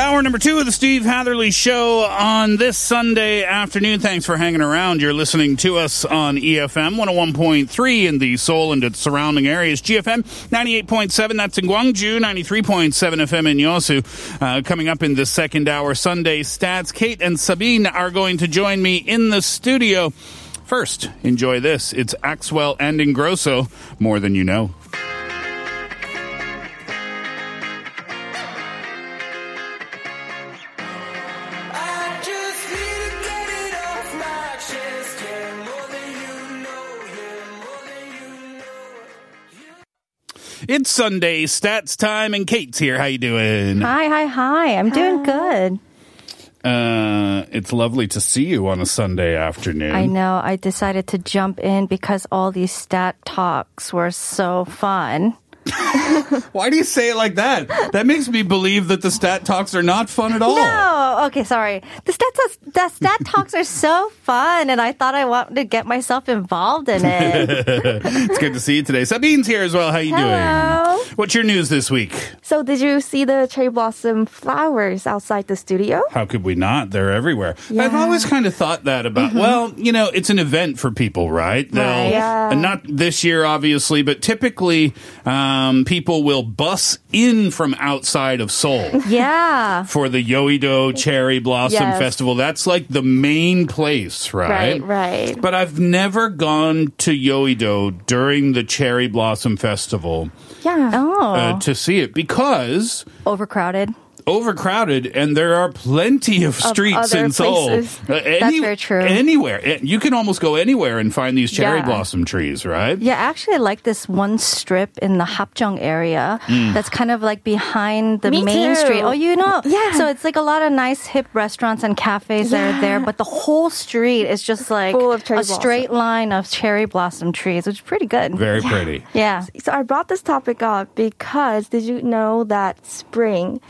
Hour number two of the Steve Hatherley Show on this Sunday afternoon. Thanks for hanging around. You're listening to us on EFM 101.3 in the Seoul and its surrounding areas. GFM 98.7, that's in Gwangju, 93.7 FM in Yosu. Uh, coming up in the second hour Sunday stats, Kate and Sabine are going to join me in the studio. First, enjoy this. It's Axwell and Ingrosso, More Than You Know. It's Sunday stats time, and Kate's here. How you doing? Hi, hi, hi. I'm doing good. Uh, it's lovely to see you on a Sunday afternoon. I know. I decided to jump in because all these stat talks were so fun. Why do you say it like that? That makes me believe that the stat talks are not fun at all. No, okay, sorry. The stat, talks- the stat talks are so fun, and I thought I wanted to get myself involved in it. it's good to see you today. Sabine's here as well. How you Hello. doing? What's your news this week? So, did you see the cherry blossom flowers outside the studio? How could we not? They're everywhere. I've Mm-hmm. always kind of thought that about, well, you know, it's an event for people, right? They'll, Right. Yeah. not this year, obviously, but typically, um, people will bus in from outside of Seoul. yeah. for the Yoido Cherry Blossom Yes. Festival. That's like the main place, right? Right, right. But I've never gone to Yoido during the Cherry Blossom Festival Yeah. Oh, uh, to see it because overcrowded. Overcrowded and there are plenty of streets other in Seoul. places. Uh, That's very true. Anywhere. Uh, You can almost go anywhere and find these cherry Yeah. blossom trees, right? Yeah, actually, I like this one strip in the Hapjeong area Mm. that's kind of like behind the Me main too. street. Oh, you know? Yeah. So it's like a lot of nice hip restaurants and cafes that are there, but the whole street is just like Full of cherry a straight line of cherry blossom trees, which is pretty good. Very pretty. yeah. So, I brought this topic up because did you know that spring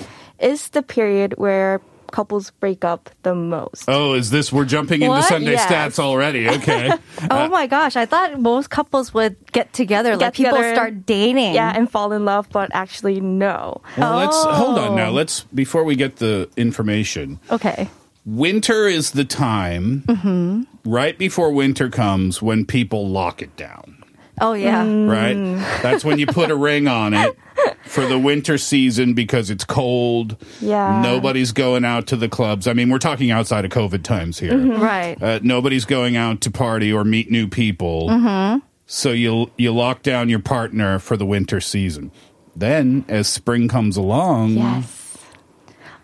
is the period where couples break up the most? Oh, is this we're jumping into What? Sunday Yes. stats already? Okay. Oh my gosh, I thought most couples would get together, like people together. start dating. Yeah, and fall in love, but actually, no. Well, let's hold on Oh. now. Let's before we get the information. Okay. Winter is the time Mm-hmm. right before winter comes when people lock it down. Oh yeah. Right? That's when you put a ring on it for the winter season because it's cold. Yeah. Nobody's going out to the clubs. I mean, we're talking outside of COVID times here. Right. Uh, nobody's going out to party or meet new people. Mm-hmm. So you you lock down your partner for the winter season. Then, as spring comes along, Yes.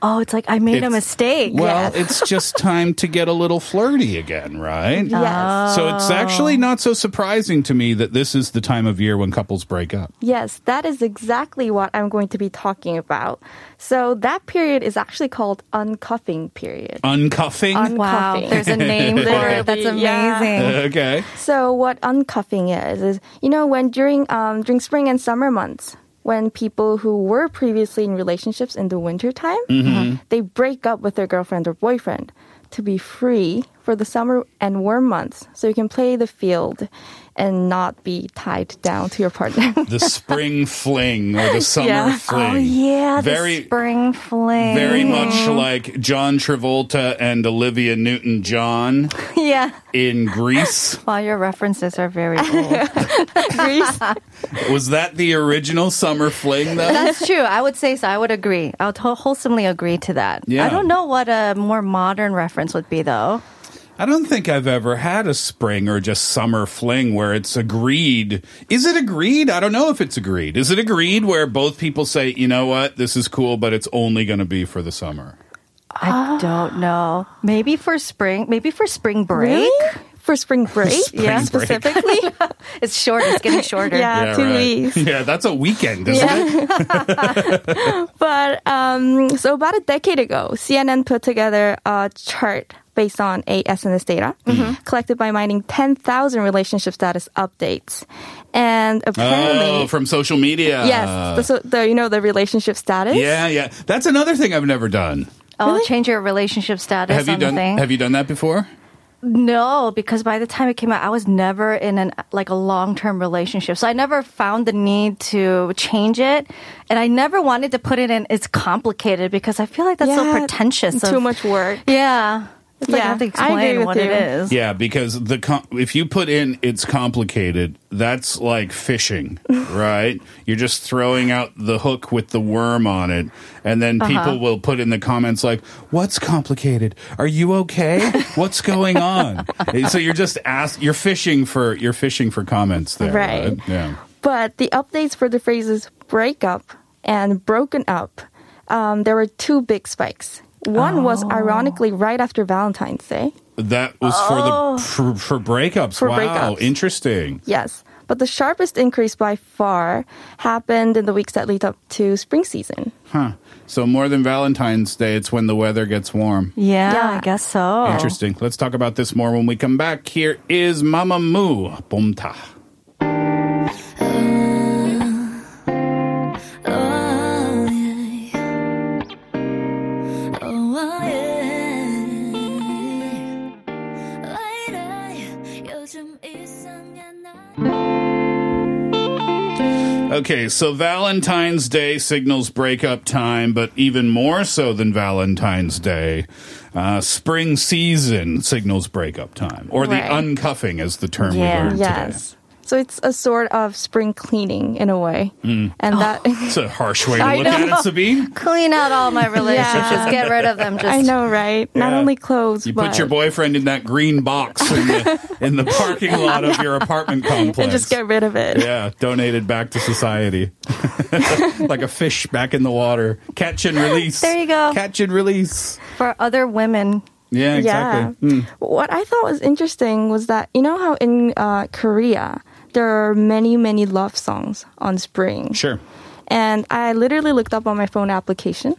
Oh, it's like I made a mistake. Well, it's just time to get a little flirty again, right? Yes. So it's actually not so surprising to me that this is the time of year when couples break up. Yes, that is exactly what I'm going to be talking about. So that period is actually called uncuffing period. Uncuffing? Wow, Uncuffing. there's a name for it. That's Literally, yeah. amazing. okay. So what uncuffing is is you know when during um, during spring and summer months when people who were previously in relationships in the winter time mm-hmm. they break up with their girlfriend or boyfriend to be free for the summer and warm months, so you can play the field and not be tied down to your partner. The spring fling or the summer Yeah. Oh, fling. Oh yeah, Very- the spring fling. Very much like John Travolta and Olivia Newton John yeah. in Grease. Wow, your references are very old. Grease. Was that the original summer fling though? That's true. I would say so. I would agree. I would wholesomely agree to that. Yeah. I don't know what a more modern reference would be though. I don't think I've ever had a spring or just summer fling where it's agreed. Is it agreed? I don't know if it's agreed. Is it agreed where both people say, you know what, this is cool, but it's only going to be for the summer? I don't know. Maybe for spring. Maybe for spring break. Really? For spring break? Spring yeah, break. specifically? It's short. It's getting shorter. Yeah. two right. weeks. Yeah, that's a weekend, isn't it? But um, so about a decade ago, CNN put together a chart based on a SNS data mm-hmm. collected by mining 10,000 relationship status updates. And oh, apparently, Oh, from social media. yes, the, so the you know the relationship status. Yeah, yeah. That's another thing I've never done. Oh, change your relationship status Have you on done the thing. have you done that before? No, because by the time it came out, I was never in an like a long term relationship, so I never found the need to change it, and I never wanted to put it in. It's complicated because I feel like that's so pretentious. Too of- much work. Yeah, it's like I Yeah, have to I agree explain with what you. it is. Yeah, because the com- if you put in it's complicated, that's like fishing, right? You're just throwing out the hook with the worm on it, and then Uh-huh. people will put in the comments like, "What's complicated? Are you okay? What's going on?" so you're just ask you're fishing for you're fishing for comments there, right? Right. Yeah. But the updates for the phrases break up and broken up, um, there were two big spikes. One was Oh. ironically right after Valentine's Day. That was for the oh. for, for breakups. For wow, breakups. interesting. Yes. But the sharpest increase by far happened in the weeks that lead up to spring season. Huh. So more than Valentine's Day, it's when the weather gets warm. Yeah, Yeah. I guess so. Interesting. Let's talk about this more when we come back. Here is Mamamoo, Bomta. Okay, so Valentine's Day signals breakup time, but even more so than Valentine's Day, uh, spring season signals breakup time, or the uncuffing, as the term Yeah. we learned Yes. So it's a sort of spring cleaning in a way. Mm. And that. It's a harsh way to I look at know. it, Sabine. Clean out all my relationships. Yeah. Get rid of them. Just I know, right? Not only clothes, You but put your boyfriend in that green box in the, in the parking lot of your apartment complex. and just get rid of it. Yeah, donated back to society. like a fish back in the water. Catch and release. There you go. Catch and release. for other women. Yeah, exactly. Yeah. What I thought was interesting was that you know how in uh, Korea there are many many love songs on spring. Sure. And I literally looked up on my phone application,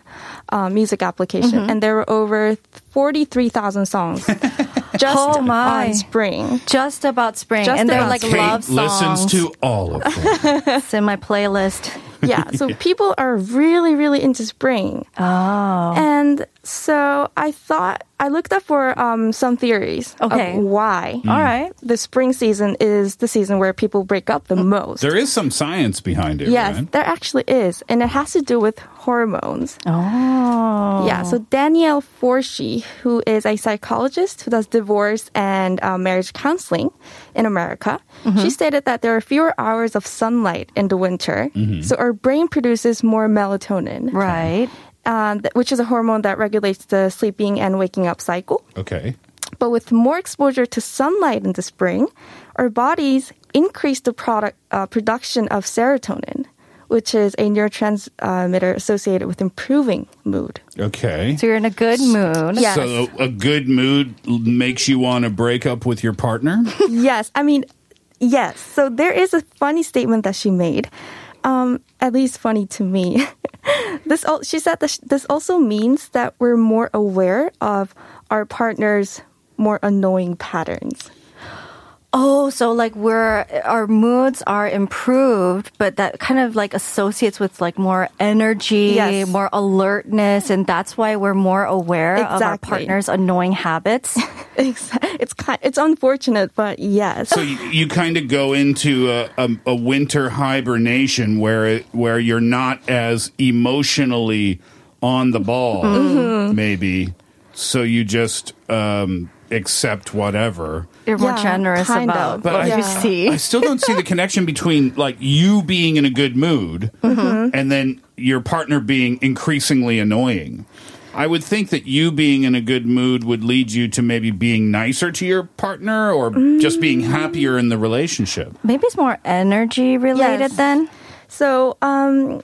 uh, music application, Mm-hmm. and there were over forty three thousand songs just Oh, my. on spring. Just about spring. Just and they're like Kate love songs. listens to all of them. It's in my playlist. Yeah, so people are really really into spring. Oh. And so I thought I looked up for um, some theories Okay. of why. All right. The spring season is the season where people break up the most. there is some science behind it, yes, right? there actually is, and it has to do with hormones. Oh. Yeah, so Danielle Forshee, who is a psychologist who does divorce and uh, marriage counseling in America, she stated that there are fewer hours of sunlight in the winter, so our brain produces more melatonin, Right. uh, which is a hormone that regulates the sleeping and waking up cycle. Okay. But with more exposure to sunlight in the spring, our bodies increase the product uh, production of serotonin, which is a neurotransmitter associated with improving mood. Okay. So you're in a good mood. Yes. So a good mood makes you want to break up with your partner? yes, I mean, yes. So there is a funny statement that she made. Um, at least funny to me. this al- she said that sh- this also means that we're more aware of our partner's more annoying patterns. Oh, so like we're our moods are improved, but that kind of like associates with like more energy, Yes. more alertness, and that's why we're more aware of our partner's annoying habits. It's it's kind it's unfortunate, but yes. So you, you kind of go into a, a, a winter hibernation where it, where you're not as emotionally on the ball, Mhm. maybe. So you just um, accept whatever. You're more Yeah, generous kind about of. But what I- you see. I still don't see the connection between like you being in a good mood Mm-hmm. and then your partner being increasingly annoying. I would think that you being in a good mood would lead you to maybe being nicer to your partner or just being happier in the relationship. Maybe it's more energy related Yes. then. So, um,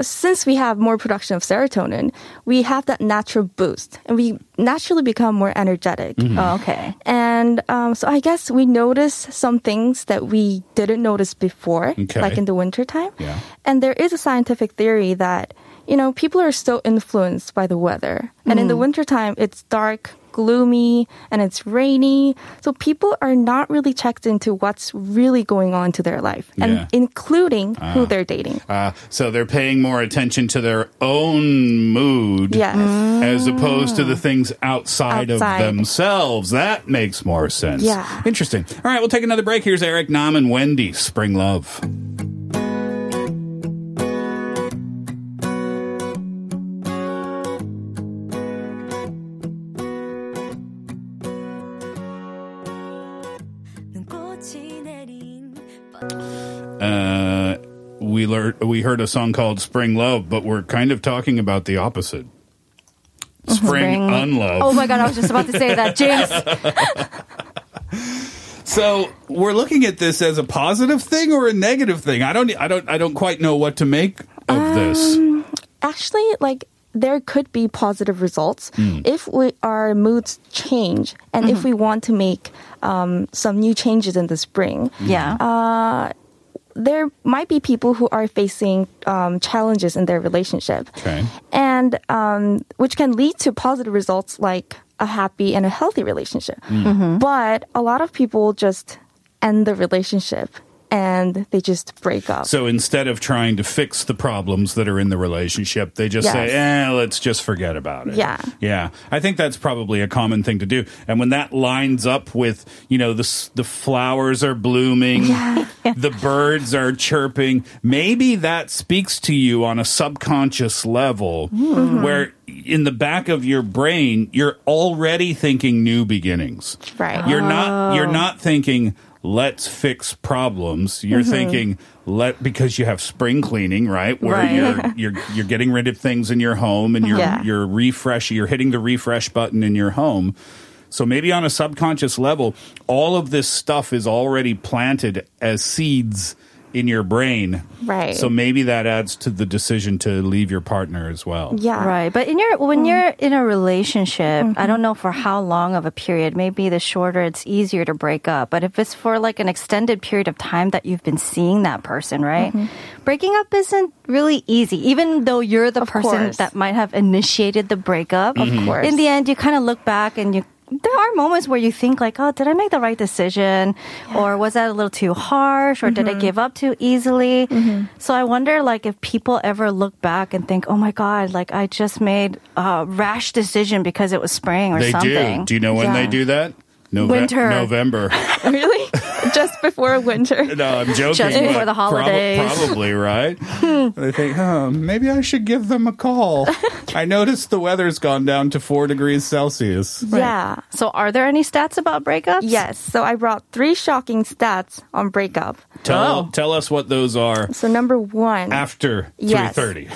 since we have more production of serotonin, we have that natural boost, and we naturally become more energetic. Oh, okay. And um, so, I guess we notice some things that we didn't notice before, Okay. like in the wintertime. Yeah. And there is a scientific theory that you know people are still influenced by the weather, and in the mm. wintertime, it's dark. Gloomy and it's rainy. So people are not really checked into what's really going on to their life, and Yeah. including who ah. they're dating. Uh, so they're paying more attention to their own mood Yes. as opposed to the ah. things outside, of themselves. That makes more sense. Yeah. Interesting. All right, we'll take another break. Here's Eric Nam and Wendy, Spring Love. Uh, we learned we heard a song called Spring Love, but we're kind of talking about the opposite. Spring, unlove. Oh my god, I was just about to say that, James. So we're looking at this as a positive thing or a negative thing. I don't. I don't. I don't quite know what to make of this. Actually, like there could be positive results if we, our moods change and if we want to make um, some new changes in the spring. Yeah. Uh, there might be people who are facing um, challenges in their relationship, Okay. and um, which can lead to positive results like a happy and a healthy relationship. But a lot of people just end the relationship and they just break up. So instead of trying to fix the problems that are in the relationship, they just say, Yes. "Eh, let's just forget about it." Yeah. yeah. I think that's probably a common thing to do. And when that lines up with, you know, the the flowers are blooming, the birds are chirping, maybe that speaks to you on a subconscious level, where in the back of your brain you're already thinking new beginnings. Right. You're not you're not thinking let's fix problems. You're Mm-hmm. thinking let because you have spring cleaning, right? Where Right. you're you're you're getting rid of things in your home and you're Yeah. you're refresh you're hitting the refresh button in your home. So maybe on a subconscious level, all of this stuff is already planted as seeds in your brain. Right. So maybe that adds to the decision to leave your partner as well. yeah. Right. But in your when mm. you're in a relationship, I mm-hmm. don't know for how long of a period, maybe the shorter it's easier to break up. But if it's for like an extended period of time that you've been seeing that person, right? Mm-hmm. Breaking up isn't really easy. Even though you're the Of person course. that might have initiated the breakup. Of mm-hmm. course. In the end you kind of look back and you there are moments where you think like, oh, did I make the right decision? Or was that a little too harsh? Or did I mm-hmm. give up too easily? Mm-hmm. So I wonder like if people ever look back and think, oh my God, like I just made a rash decision because it was spring or They something. do. Do you know when they do that? Nove- Winter. November. really? Just before winter. No, I'm joking. Just before the holidays. prob- probably, right? they think, oh, maybe I should give them a call. I noticed the weather's gone down to four degrees Celsius. Yeah. So are there any stats about breakups? Yes. So I brought three shocking stats on breakup. Tell Oh. tell us what those are So number one. after Yes. 3:30.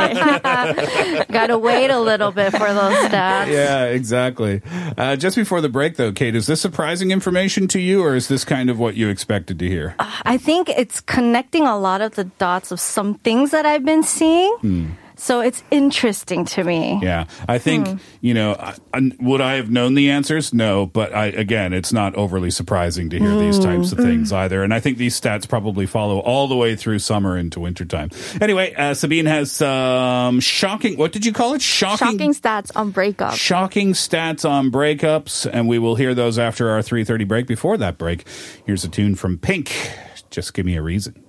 okay. Gotta wait a little bit for those stats. yeah, exactly. Uh, just before the break, though, Kate, is this surprising information to you, or is this kind of what you expected to hear? I think it's connecting a lot of the dots of some things that I've been seeing. Hmm. So it's interesting to me. Yeah, I think Hmm. you know. I, I- would I have known the answers? No, but I again, it's not overly surprising to hear these types of things either. And I think these stats probably follow all the way through summer into wintertime. Anyway, uh, Sabine has some shocking. What did you call it? Shocking. Shocking stats on breakups. Shocking stats on breakups, and we will hear those after our 3:30 break. Before that break, here's a tune from Pink. Just give me a reason.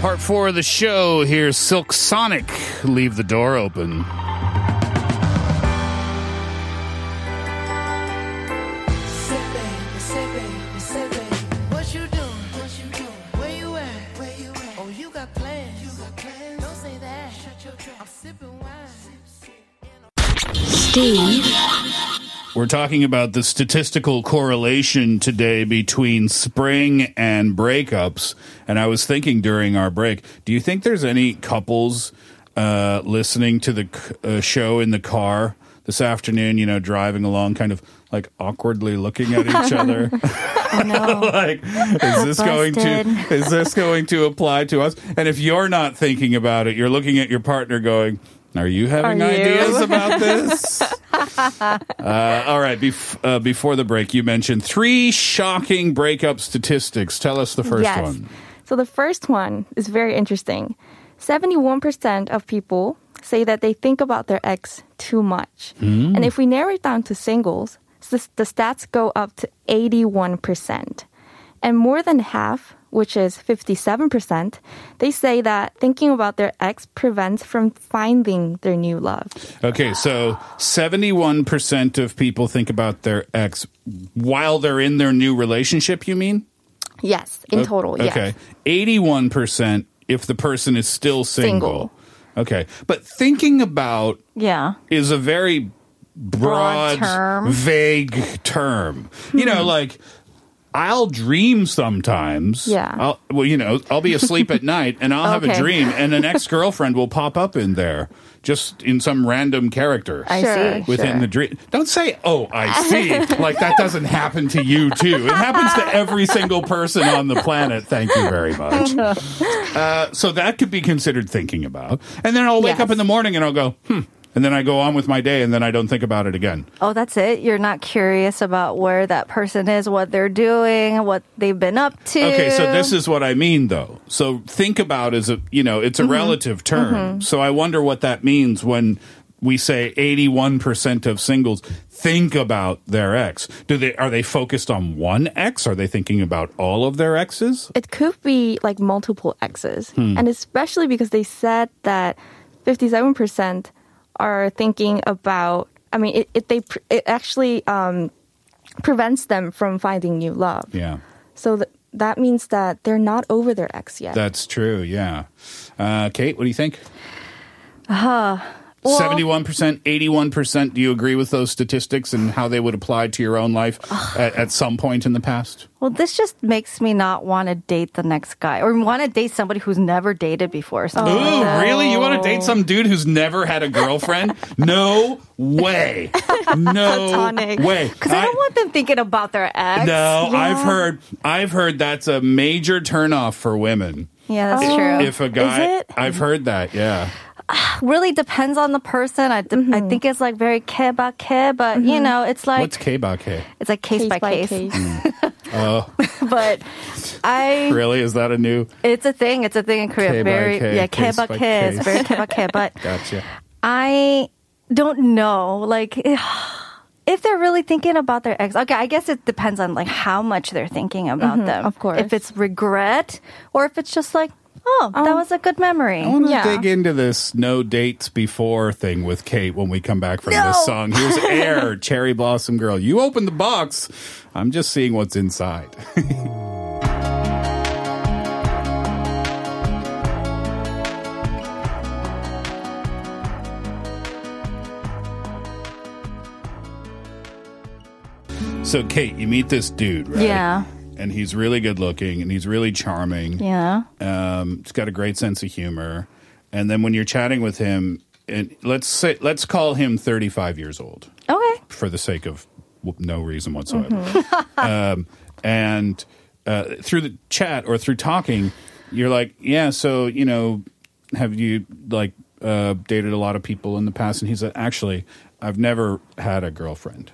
Part four of the show. Here's Silk Sonic. Leave the door open. Say, baby, say, baby, say, baby. What you doing? What you doing? Where you at? Where you at? Oh, you got plans. You got plans. Don't say that. Shut your trap. I'm sipping wine. Steve We're talking about the statistical correlation today between spring and breakups. And I was thinking during our break, do you think there's any couples uh, listening to the uh, show in the car this afternoon, you know, driving along, kind of like awkwardly looking at each other? like, is this going to is this going to apply to us? And if you're not thinking about it, you're looking at your partner going, are you having Are you? ideas about this? Uh, all right. Bef- uh, before the break, you mentioned three shocking breakup statistics. Tell us the first yes. one. So the first one is very interesting. 71% of people say that they think about their ex too much. Hmm. And if we narrow it down to singles, the stats go up to 81%. And more than half, which is 57%, they say that thinking about their ex prevents from finding their new love. Okay, so 71% of people think about their ex while they're in their new relationship, you mean? Yes, in total, yes. Okay. 81% if the person is still single. Okay. But thinking about Yeah. is a very broad, Broad term. Hmm. vague term. You know, like I'll dream sometimes. Yeah. I'll, well, you know, I'll be asleep at night and I'll have a dream, and an ex girlfriend will pop up in there, just in some random character. I Sure. see. Within Sure. the dream. Don't say, oh, I see. like that doesn't happen to you, too. It happens to every single person on the planet. Thank you very much. Uh, so that could be considered thinking about. And then I'll wake Yes. up in the morning and I'll go, hmm. And then I go on with my day and then I don't think about it again. Oh, that's it. You're not curious about where that person is, what they're doing, what they've been up to. Okay, so this is what I mean though. So think about is a, you know, it's a relative term. So I wonder what that means when we say 81% of singles think about their ex. Do they are they focused on one ex? Are they thinking about all of their exes? it could be like multiple X's. Hmm. And especially because they said that 57% are thinking about, I mean, it, it, they, it actually um, prevents them from finding new love. Yeah. So th- that means that they're not over their ex yet. That's true, yeah. Uh, Kate, what do you think? Uh, well- 71%, 81%. Do you agree with those statistics and how they would apply to your own life at, at some point in the past? Well, this just makes me not want to date the next guy or want to date somebody who's never dated before. or Something like Ooh, really? You want to date some dude who's never had a girlfriend? no way. No Platonic. way. Because I, don't want them thinking about their ex. no, Yeah. I've heard I've heard that's a major turnoff for women. Yeah, that's Oh. true. If a guy it? I've heard that, yeah. really depends on the person. I, Mm-hmm. I think it's like very K by K, but you know, it's like What's K ba K? it's like case, by, case. Oh, but I really? Is that a new it's a thing. It's a thing in Korea. K by very K, yeah, K case by by K. It's very K by K. But gotcha? I don't know. Like if they're really thinking about their ex. Okay, I guess it depends on like how much they're thinking about Mhm, them. of course. If it's regret or if it's just like, oh, that um, was a good memory. I want to dig into this no dates before thing with Kate when we come back from this song. Here's Air, Cherry Blossom Girl. You open the box. I'm just seeing what's inside. so, Kate, you meet this dude, right? Yeah. And he's really good looking and he's really charming. Yeah. Um, he's got a great sense of humor. and then when you're chatting with him, and let's say let's call him 35 years old Okay. for the sake of no reason whatsoever. um, and uh, through the chat or through talking, you're like, yeah, so you know, have you like uh, dated a lot of people in the past? And he's like, actually, I've never had a girlfriend.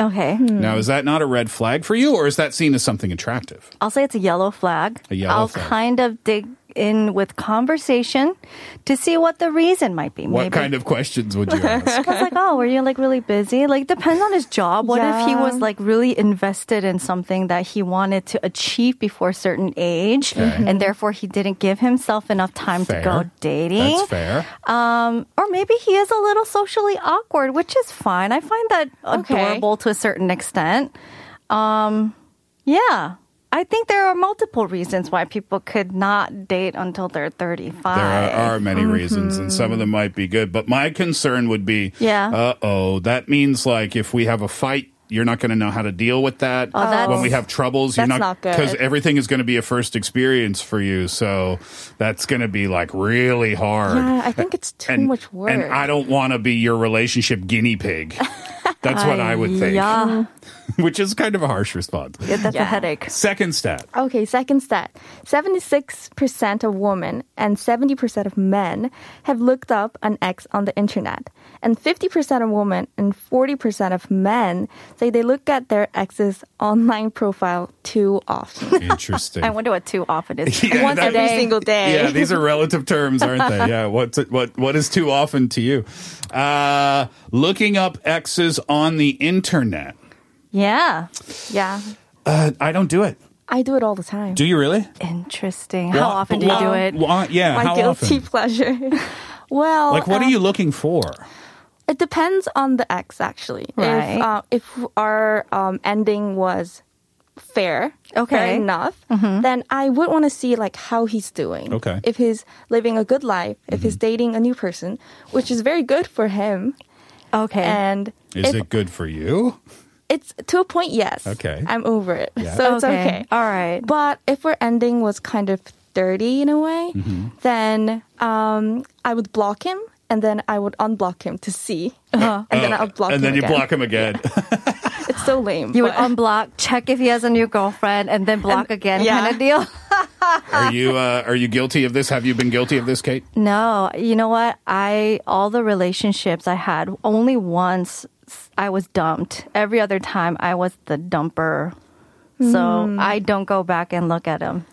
Okay. Now, is that not a red flag for you, or is that seen as something attractive? I'll say it's a yellow flag. A yellow I'll flag. kind of dig in with conversation to see what the reason might be. What kind of questions would you ask? I was like, oh, were you like really busy? Like, depends on his job. What if he was like really invested in something that he wanted to achieve before a certain age, Okay. and therefore he didn't give himself enough time to go Fair. dating? That's fair. Um, or maybe he is a little socially awkward, which is fine. I find that Okay. adorable to a certain extent. Um, yeah. I think there are multiple reasons why people could not date until they're 35. There are, are many reasons, and some of Mm-hmm. them might be good. But my concern would be, Yeah. uh oh, that means like if we have a fight. You're not going to know how to deal with that. Oh, that's- when we have troubles, you're That's not not good. because everything is going to be a first experience for you. So that's going to be like really hard. Yeah, I think it's too and, much work. And I don't want to be your relationship guinea pig. That's what I would think, Yeah. which is kind of a harsh response. Yeah, that's a headache. Second stat. Okay, second stat. 76% of women and 70% of men have looked up an ex on the internet. And 50% of women and 40% of men say they look at their ex's online profile too often. Interesting. I wonder what too often is. Yeah, Once that- every single day. Yeah, these are relative terms, aren't they? Yeah, what's what what is too often to you? Uh, looking up exes on the internet. Yeah. yeah. Uh, I don't do it. I do it all the time. Do you really? Interesting. How Wha- often do you do wha- it? wha- yeah, My how guilty often? pleasure. well, Like, what uh, are you looking for? It depends on the X, actually. Right. If uh, if our um, ending was fair, Okay. fair enough, then I would want to see like how he's doing. Okay. If he's living a good life, if he's dating a new person, which is very good for him, Okay. and Is if it good for you? it's to a point, yes. Okay. I'm over it, Yeah. so it's okay. All right. But if our ending was kind of dirty in a way, Mm-hmm. then um, I would block him. And then I would unblock him to see, and then I'll block Uh-huh. and him then you again. block him again. It's so lame. You would unblock, check if he has a new girlfriend, and then block again, yeah. kind of deal. are you uh, are you guilty of this? Have you been guilty of this, Kate? No, you know what? I all the relationships I had, only once I was dumped. Every other time I was the dumper. So I don't go back and look at him.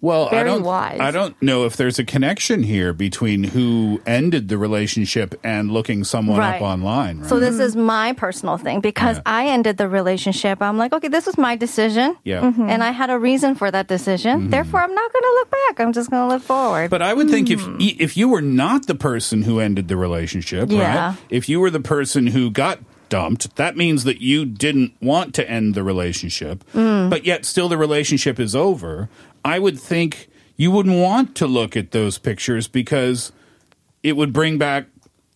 Well, I don't. wise. I don't know if there's a connection here between who ended the relationship and looking someone Right. up online. Right? So this is my personal thing because Yeah. I ended the relationship. I'm like, okay, this was my decision. Yeah. Mm-hmm. And I had a reason for that decision. Mm-hmm. Therefore, I'm not going to look back. I'm just going to look forward. But I would think if mm. if you were not the person who ended the relationship, Yeah. right? If you were the person who got dumped, that means that you didn't want to end the relationship, mm. but yet still the relationship is over. I would think you wouldn't want to look at those pictures because it would bring back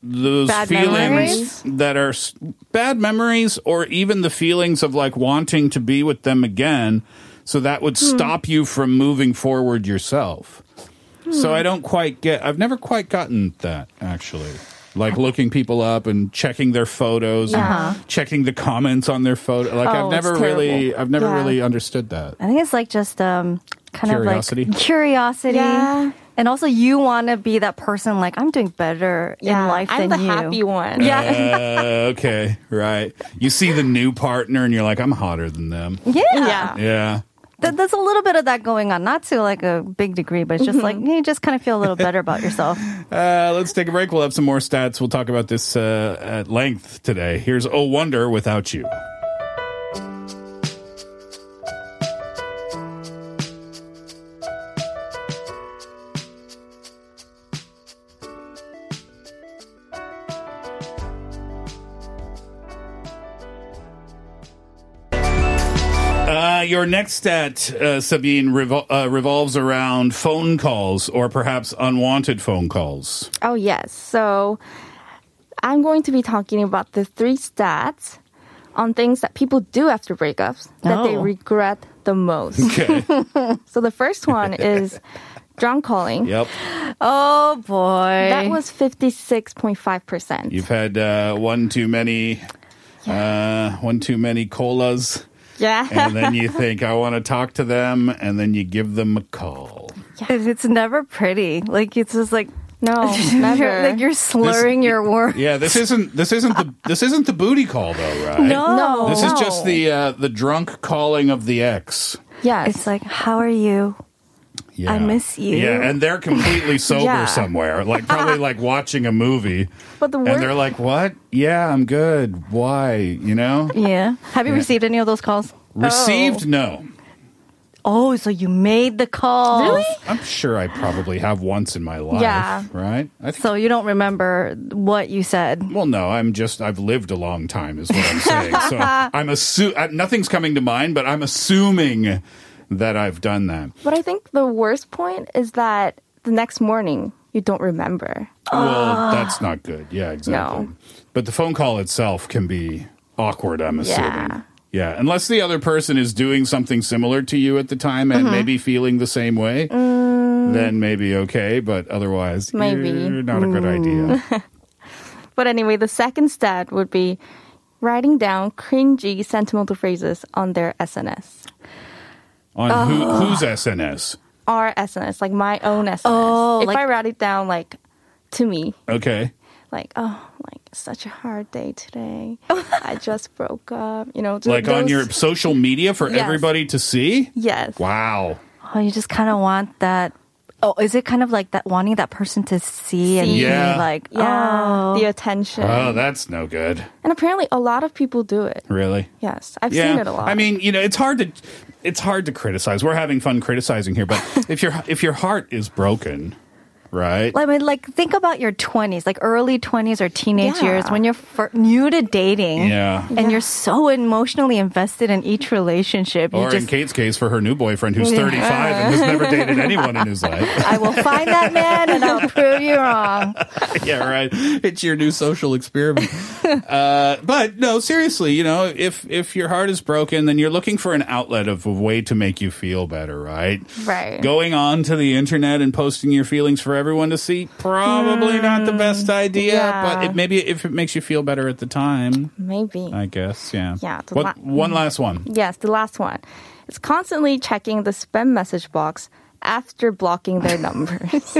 those Bad feelings that are s- bad memories or even the feelings of like wanting to be with them again. So that would hmm. stop you from moving forward yourself. So hmm. I don't quite get. I've never quite gotten that actually. Like looking people up and checking their photos, and checking the comments on their photo. Like Oh, I've never it's really, terrible. I've never Yeah. really understood that. I think it's like just um, kind Curiosity? of like curiosity. Yeah. And also, you want to be that person like, I'm doing better in life I'm than the you. happy one. Yeah. Uh, okay, right. You see the new partner and you're like, I'm hotter than them. Yeah. Yeah. Yeah. Th- there's a little bit of that going on. Not to like a big degree, but it's just like, you just kind of feel a little better about yourself. Uh, let's take a break. We'll have some more stats. We'll talk about this uh, at length today. Here's Oh Wonder Without You. Your next stat, uh, Sabine, revol- uh, revolves around phone calls or perhaps unwanted phone calls. Oh, yes. So I'm going to be talking about the three stats on things that people do after breakups that they Oh. regret the most. Okay. So the first one is drunk calling. Yep. Oh boy. That was 56.5%. You've had uh, one too many, uh, one too many colas. Yeah. and then you think, I want to talk to them, and then you give them a call. It's it's never pretty. Like it's just like no, you're, never. like you're slurring your words. Yeah, this isn't this isn't the this isn't the booty call though, right? No. No. This is just the uh, the drunk calling of the ex. Yeah, It's like, how are you? Yeah. I miss you. Yeah, and they're completely sober Yeah. somewhere, like probably like watching a movie, But the and they're like, "What? Yeah, I'm good. Why? You know?" Yeah. Have you Yeah. received any of those calls? Received? Oh. No. Oh, so you made the call. Really? I'm sure I probably have once in my life. Yeah. Right? I think, So you don't remember what you said. well, no, I'm just, I've lived a long time, is what I'm saying. so I'm assuming, uh, nothing's coming to mind, but I'm assuming that I've done that. But I think the worst point is that the next morning you don't remember. Well, that's not good. Yeah, exactly. No. But the phone call itself can be awkward, I'm assuming. Yeah. Yeah, unless the other person is doing something similar to you at the time and Mhm. maybe feeling the same way, then maybe okay, but otherwise, Maybe. eh, not a good idea. But anyway, the second step would be writing down cringy sentimental phrases on their SNS. On who, ah. whose SNS? Our SNS, like my own SNS. Oh, if like- I write it down like to me, Okay. like, oh, like such a hard day today. I just broke up. You know, Like on your social media for Yes. everybody to see? Yes. Wow. Oh, you just kind of want that. Oh, is it kind of like that wanting that person to see and See. be Yeah. like, Yeah, oh, the attention. Oh, that's no good. and apparently, a lot of people do it. Really? Yes, I've yeah. seen it a lot. I mean, you know, it's hard to it's hard to criticize. We're having fun criticizing here, but if your if your heart is broken, right? I mean, like think about your twenties, like early twenties or teenage Yeah. years when you're fir- new to dating, Yeah. and you're so emotionally invested in each relationship. You Or in Kate's case, for her new boyfriend who's 35 and has never dated anyone in his life. I will find that man and I'll prove you wrong. yeah, right. It's your new social experiment. uh, but no, seriously, you know, if if your heart is broken, then you're looking for an outlet of a way to make you feel better, right? Right. Going on to the internet and posting your feelings for everyone to see, probably not the best hmm. idea. yeah. But it, maybe if it makes you feel better at the time, Maybe. I guess. Yeah. Yeah, What, la- one last one. Yes, the last one. It's constantly checking the spam message box after blocking their numbers.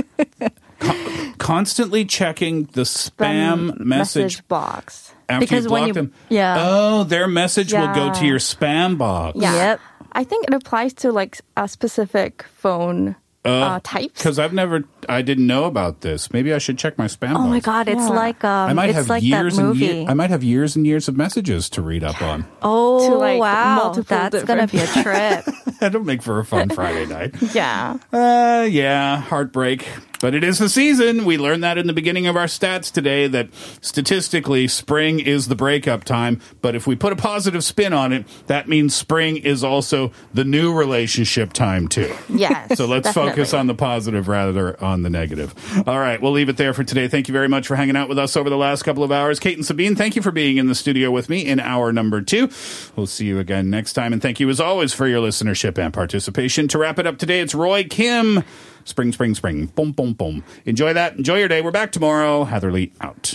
Constantly checking the spam, message box. after Because you block you- them. yeah. Oh, their message will go to your spam box. Yeah. Yep. I think it applies to like a specific phone uh, types. Because I've never, I didn't know about this. Maybe I should check my spam Oh my god, it's Yeah. like um, I might it's have like years that and movie. years. I might have years and years of messages to read up on. oh To, like, wow, multiple that's gonna be a trip. That'll make for a fun Friday night. yeah. Uh, yeah, heartbreak. But it is the season. We learned that in the beginning of our stats today that statistically spring is the breakup time. But if we put a positive spin on it, that means spring is also the new relationship time too. Yes. So let's focus on the positive rather on the negative. All right, we'll leave it there for today. Thank you very much for hanging out with us over the last couple of hours. Kate and Sabine, thank you for being in the studio with me in hour number two. We'll see you again next time. And thank you as always for your listenership and participation. To wrap it up today, it's Roy Kim. Spring, spring, spring. Boom, boom, boom. Enjoy that. Enjoy your day. We're back tomorrow. Hatherley out.